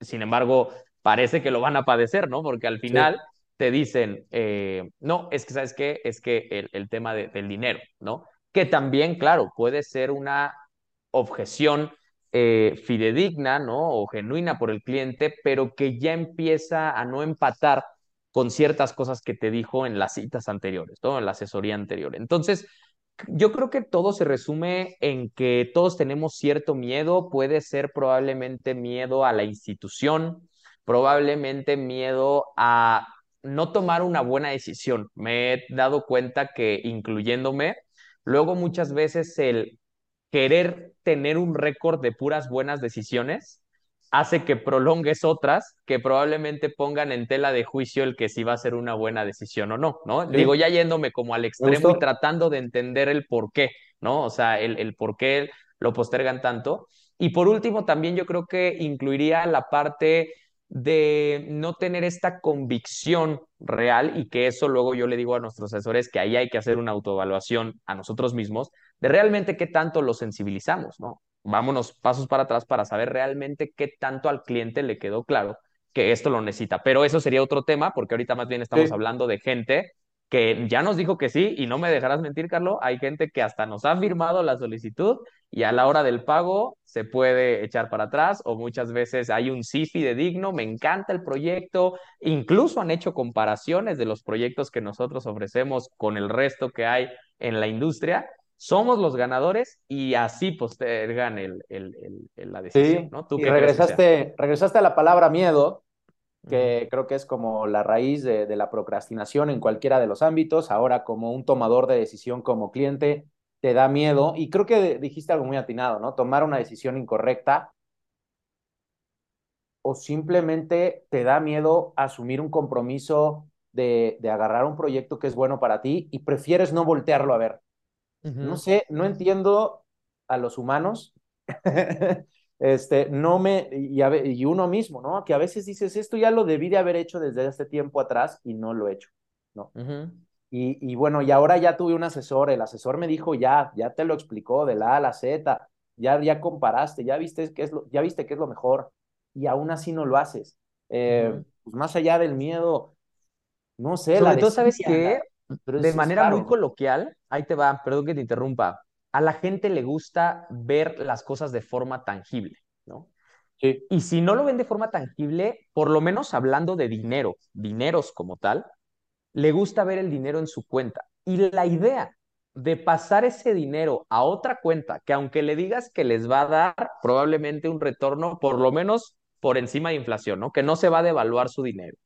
Sin embargo, parece que lo van a padecer, ¿no? Porque al sí, final te dicen, eh, no, es que, ¿sabes qué? Es que el, tema de, del dinero, ¿no? Que también, claro, puede ser una objeción eh, fidedigna, ¿no? O genuina por el cliente, pero que ya empieza a no empatar con ciertas cosas que te dijo en las citas anteriores, ¿no? En la asesoría anterior. Entonces, yo creo que todo se resume en que todos tenemos cierto miedo, puede ser probablemente miedo a la institución, probablemente miedo a no tomar una buena decisión. Me he dado cuenta que incluyéndome, luego muchas veces el querer tener un récord de puras buenas decisiones hace que prolongues otras que probablemente pongan en tela de juicio el que si va a ser una buena decisión o no, ¿no? Digo, ya yéndome como al extremo y tratando de entender el por qué, ¿no? O sea, el, el por qué lo postergan tanto. Y por último, también yo creo que incluiría la parte de no tener esta convicción real y que eso luego yo le digo a nuestros asesores que ahí hay que hacer una autoevaluación a nosotros mismos de realmente qué tanto lo sensibilizamos, ¿no? Vámonos pasos para atrás para saber realmente qué tanto al cliente le quedó claro que esto lo necesita. Pero eso sería otro tema, porque ahorita más bien estamos Sí, hablando de gente que ya nos dijo que sí, y no me dejarás mentir, Carlos, hay gente que hasta nos ha firmado la solicitud y a la hora del pago se puede echar para atrás o muchas veces hay un sí digno, me encanta el proyecto, incluso han hecho comparaciones de los proyectos que nosotros ofrecemos con el resto que hay en la industria somos los ganadores y así postergan el, el, el, la decisión, sí. ¿no? ¿Tú Y regresaste, regresaste a la palabra miedo. Que creo que es como la raíz de, de, la procrastinación en cualquiera de los ámbitos. Ahora, como un tomador de decisión como cliente, te da miedo. Y creo que dijiste algo muy atinado, ¿no? Tomar una decisión incorrecta o simplemente te da miedo asumir un compromiso de, de agarrar un proyecto que es bueno para ti y prefieres no voltearlo a ver. Uh No -huh. sé, no entiendo a los humanos. este, no me, y, a, y, uno mismo, ¿no? Que a veces dices, esto ya lo debí de haber hecho desde este tiempo atrás y no lo he hecho, ¿no? Uh -huh. y, y, bueno, y ahora ya tuve un asesor, el asesor me dijo, ya, ya te lo explicó de la A a la Z, ya, ya comparaste, ya viste qué es lo, ya viste qué es lo mejor, y aún así no lo haces. Eh, Uh -huh. pues más allá del miedo, no sé, la Sobre todo, ¿sabes qué? la, De manera muy coloquial, ahí te va, perdón que te interrumpa, a la gente le gusta ver las cosas de forma tangible, ¿no? Sí. Y si no lo ven de forma tangible, por lo menos hablando de dinero, dineros como tal, le gusta ver el dinero en su cuenta. Y la idea de pasar ese dinero a otra cuenta, que aunque le digas que les va a dar probablemente un retorno por lo menos por encima de inflación, ¿no? Que no se va a devaluar su dinero,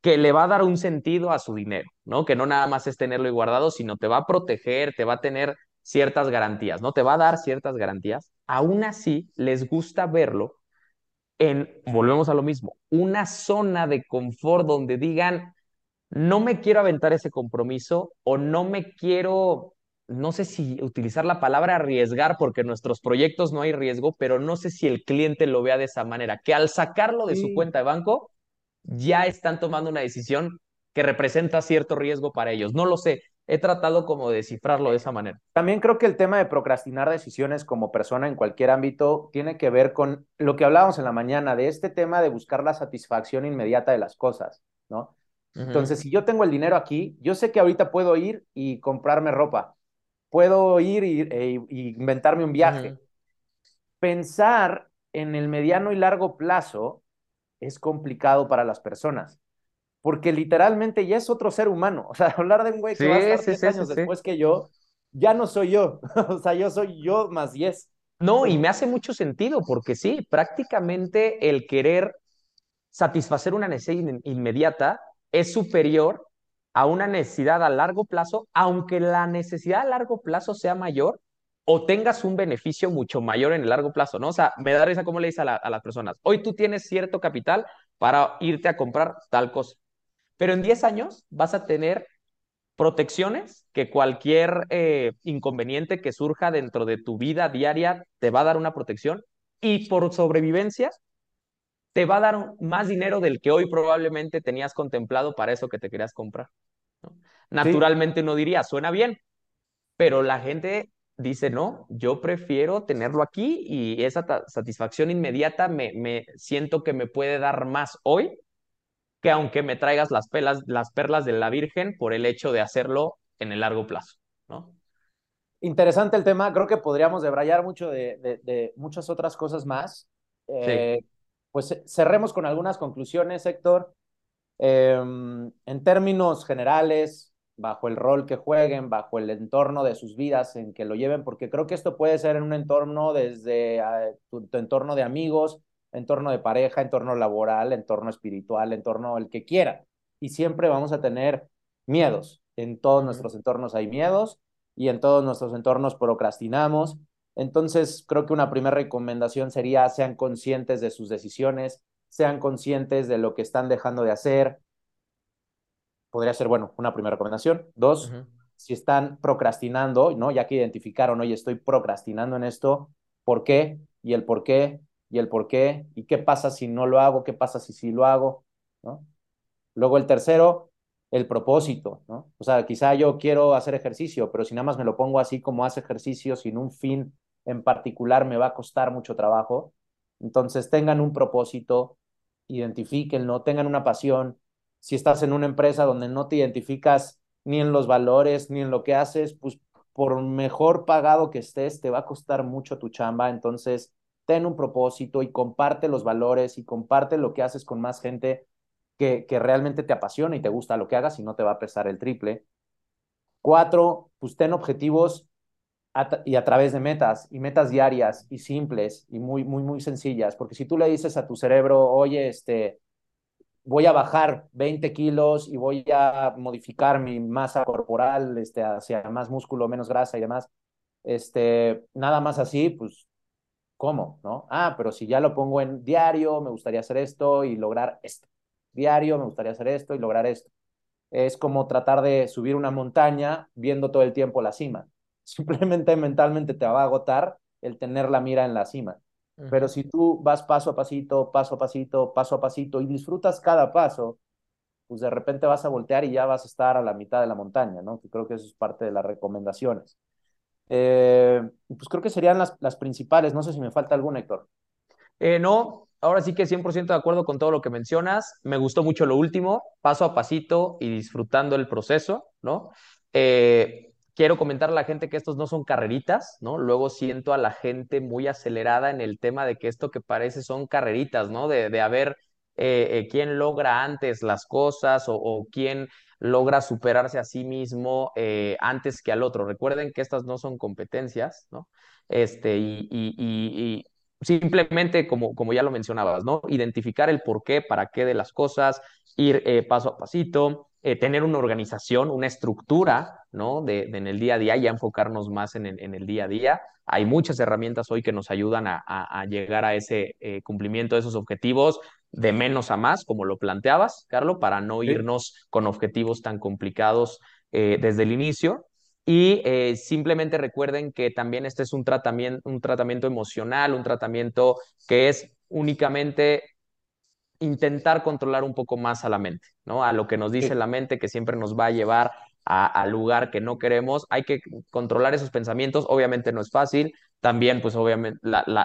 que le va a dar un sentido a su dinero, ¿no? Que no nada más es tenerlo ahí guardado, sino te va a proteger, te va a tener ciertas garantías, ¿no? Te va a dar ciertas garantías. Aún así, les gusta verlo en, volvemos a lo mismo, una zona de confort donde digan, no me quiero aventar ese compromiso o no me quiero, no sé si utilizar la palabra arriesgar, porque en nuestros proyectos no hay riesgo, pero no sé si el cliente lo vea de esa manera, que al sacarlo de su cuenta de banco, ya están tomando una decisión que representa cierto riesgo para ellos. No lo sé, he tratado como de descifrarlo de esa manera. También creo que el tema de procrastinar decisiones como persona en cualquier ámbito tiene que ver con lo que hablábamos en la mañana, de este tema de buscar la satisfacción inmediata de las cosas, ¿no? Uh -huh. Entonces, si yo tengo el dinero aquí, yo sé que ahorita puedo ir y comprarme ropa, puedo ir y, e, y inventarme un Uh viaje. -huh. Pensar en el mediano y largo plazo es complicado para las personas, porque literalmente ya es otro ser humano. O sea, hablar de un güey que va a Sí, estar sí, 10 sí, sí, años sí. después que yo, ya no soy yo. o sea, yo soy yo más 10. No, y me hace mucho sentido, porque sí, prácticamente el querer satisfacer una necesidad in inmediata es superior a una necesidad a largo plazo, aunque la necesidad a largo plazo sea mayor o tengas un beneficio mucho mayor en el largo plazo, ¿no? O sea, me da risa cómo le dice a, a las personas, hoy tú tienes cierto capital para irte a comprar tal cosa, pero en 10 años vas a tener protecciones que cualquier eh, inconveniente que surja dentro de tu vida diaria te va a dar una protección y por sobrevivencia te va a dar más dinero del que hoy probablemente tenías contemplado para eso que te querías comprar. Naturalmente uno diría, suena bien, pero la gente dice, no, yo prefiero tenerlo aquí y esa satisfacción inmediata me, me siento que me puede dar más hoy que aunque me traigas las, pelas, las perlas de la Virgen por el hecho de hacerlo en el largo plazo, ¿no? Interesante el tema, creo que podríamos debrayar mucho de, de, muchas otras cosas más. Eh, pues cerremos con algunas conclusiones, Héctor. Em, en términos generales, bajo el rol que jueguen, bajo el entorno de sus vidas en que lo lleven, porque creo que esto puede ser en un entorno desde ah, tu, entorno de amigos, entorno de pareja, entorno laboral, entorno espiritual, entorno el que quiera. Y siempre vamos a tener miedos. En todos nuestros entornos hay miedos y en todos nuestros entornos procrastinamos. Entonces, creo que una primera recomendación sería sean conscientes de sus decisiones, sean conscientes de lo que están dejando de hacer. Podría ser, bueno, una primera recomendación. Dos, si están procrastinando, ¿no? Ya que identificaron, oye, estoy procrastinando en esto, ¿por qué? Y el por qué y el por qué, y qué pasa si no lo hago, qué pasa si sí lo hago, ¿no? Luego el tercero, el propósito, ¿no? O sea, quizá yo quiero hacer ejercicio, pero si nada más me lo pongo así como hace ejercicio, sin un fin en particular, me va a costar mucho trabajo. Entonces, tengan un propósito, identifíquenlo, tengan una pasión. Si estás en una empresa donde no te identificas ni en los valores, ni en lo que haces, pues por mejor pagado que estés, te va a costar mucho tu chamba. Entonces, ten un propósito y comparte los valores y comparte lo que haces con más gente que, que realmente te apasiona y te gusta lo que hagas y no te va a pesar el triple. Cuatro, pues ten objetivos y a través de metas y metas diarias y simples y muy, muy, muy sencillas, porque si tú le dices a tu cerebro, oye, este, voy a bajar 20 kilos y voy a modificar mi masa corporal este, hacia más músculo, menos grasa y demás, este, nada más así, pues ¿Cómo? ¿No? Ah, pero si ya lo pongo en diario, me gustaría hacer esto y lograr esto. Diario, me gustaría hacer esto y lograr esto. Es como tratar de subir una montaña viendo todo el tiempo la cima. Simplemente mentalmente te va a agotar el tener la mira en la cima. Pero si tú vas paso a pasito, paso a pasito, paso a pasito y disfrutas cada paso, pues de repente vas a voltear y ya vas a estar a la mitad de la montaña, ¿no? Que creo que eso es parte de las recomendaciones. Eh, pues creo que serían las, las principales. No sé si me falta alguna, Héctor. Eh, no, ahora sí que 100% de acuerdo con todo lo que mencionas. Me gustó mucho lo último, paso a pasito y disfrutando el proceso, ¿no? Eh, quiero comentar a la gente que estos no son carreritas, ¿no? Luego siento a la gente muy acelerada en el tema de que esto que parece son carreritas, ¿no? De, de a ver quién logra antes las cosas o, o quién logra superarse a sí mismo eh, antes que al otro. Recuerden que estas no son competencias, ¿no? Este, y, y, y, simplemente, como, como ya lo mencionabas, ¿no? Identificar el por qué, para qué de las cosas, ir eh, paso a pasito, eh, tener una organización, una estructura, ¿no? De, en el día a día, ya enfocarnos más en el, en el, día a día. Hay muchas herramientas hoy que nos ayudan a, a llegar a ese cumplimiento de esos objetivos de menos a más, como lo planteabas, Carlos, para no irnos con objetivos tan complicados eh, desde el inicio. Y eh, simplemente recuerden que también este es un tratamiento, un tratamiento emocional, un tratamiento que es únicamente intentar controlar un poco más a la mente, ¿no? A lo que nos dice la mente, que siempre nos va a llevar al lugar que no queremos. Hay que controlar esos pensamientos. Obviamente no es fácil. También, pues obviamente,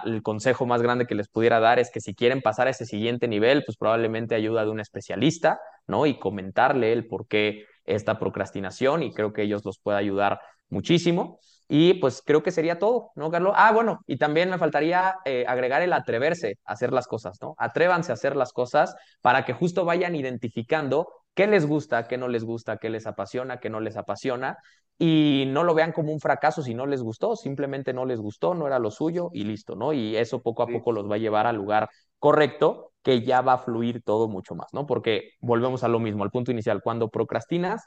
el consejo más grande que les pudiera dar es que si quieren pasar a ese siguiente nivel, pues probablemente ayuda de un especialista, ¿no? Y comentarle el por qué esta procrastinación y creo que ellos los puede ayudar muchísimo. Y pues creo que sería todo, ¿no, Carlos? Ah, bueno, y también me faltaría eh, agregar el atreverse a hacer las cosas, ¿no? Atrévanse a hacer las cosas para que justo vayan identificando qué les gusta, qué no les gusta, qué les apasiona, qué no les apasiona, y no lo vean como un fracaso si no les gustó, simplemente no les gustó, no era lo suyo y listo, ¿no? Y eso poco a poco los va a llevar al lugar correcto, que ya va a fluir todo mucho más, ¿no? Porque volvemos a lo mismo, al punto inicial, cuando procrastinas,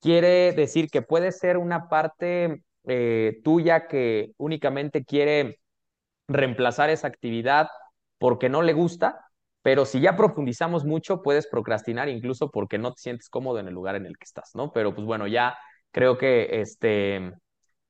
quiere decir que puede ser una parte eh, tuya que únicamente quiere reemplazar esa actividad porque no le gusta, pero si ya profundizamos mucho, puedes procrastinar incluso porque no te sientes cómodo en el lugar en el que estás, ¿no? Pero pues bueno, ya creo que este,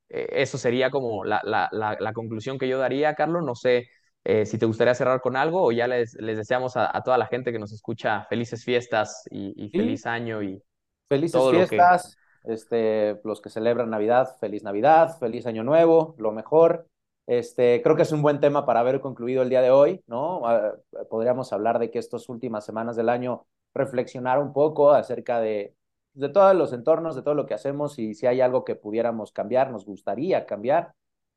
eh, eso sería como la, la, la, conclusión que yo daría, Carlos. No sé eh, si te gustaría cerrar con algo o ya les, les deseamos a, a, toda la gente que nos escucha felices fiestas y, y feliz año y felices todo fiestas. Lo que... este, los que celebran Navidad, feliz Navidad, feliz Año Nuevo, lo mejor. Este, creo que es un buen tema para haber concluido el día de hoy, ¿no? Uh, podríamos hablar de que estas últimas semanas del año reflexionar un poco acerca de, de todos los entornos, de todo lo que hacemos y si hay algo que pudiéramos cambiar, nos gustaría cambiar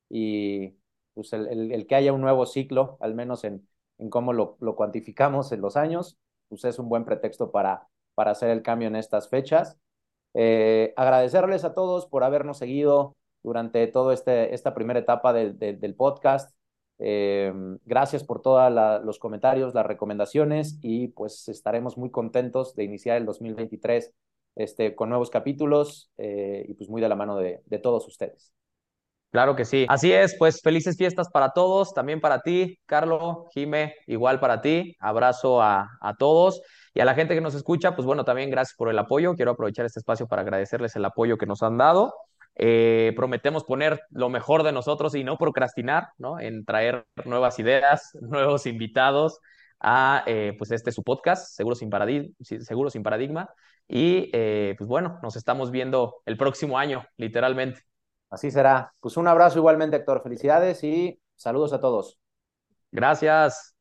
y pues el, el, el que haya un nuevo ciclo, al menos en, en cómo lo, lo, cuantificamos en los años, pues es un buen pretexto para, para hacer el cambio en estas fechas. Eh, agradecerles a todos por habernos seguido, durante toda este, esta primera etapa de, de, del podcast. Eh, gracias por todos los comentarios, las recomendaciones y pues estaremos muy contentos de iniciar el 2023 este, con nuevos capítulos eh, y pues muy de la mano de, de todos ustedes. Claro que sí. Así es, pues felices fiestas para todos, también para ti, Carlos, Jime, igual para ti. Abrazo a, a, todos y a la gente que nos escucha, pues bueno, también gracias por el apoyo. Quiero aprovechar este espacio para agradecerles el apoyo que nos han dado. Eh, prometemos poner lo mejor de nosotros y no procrastinar, ¿no? En traer nuevas ideas, nuevos invitados a eh, pues este su podcast, Seguro sin, Paradigma, Seguro sin Paradigma. Y eh, pues bueno, nos estamos viendo el próximo año, literalmente. Así será. Pues un abrazo igualmente, Héctor. Felicidades y saludos a todos. Gracias.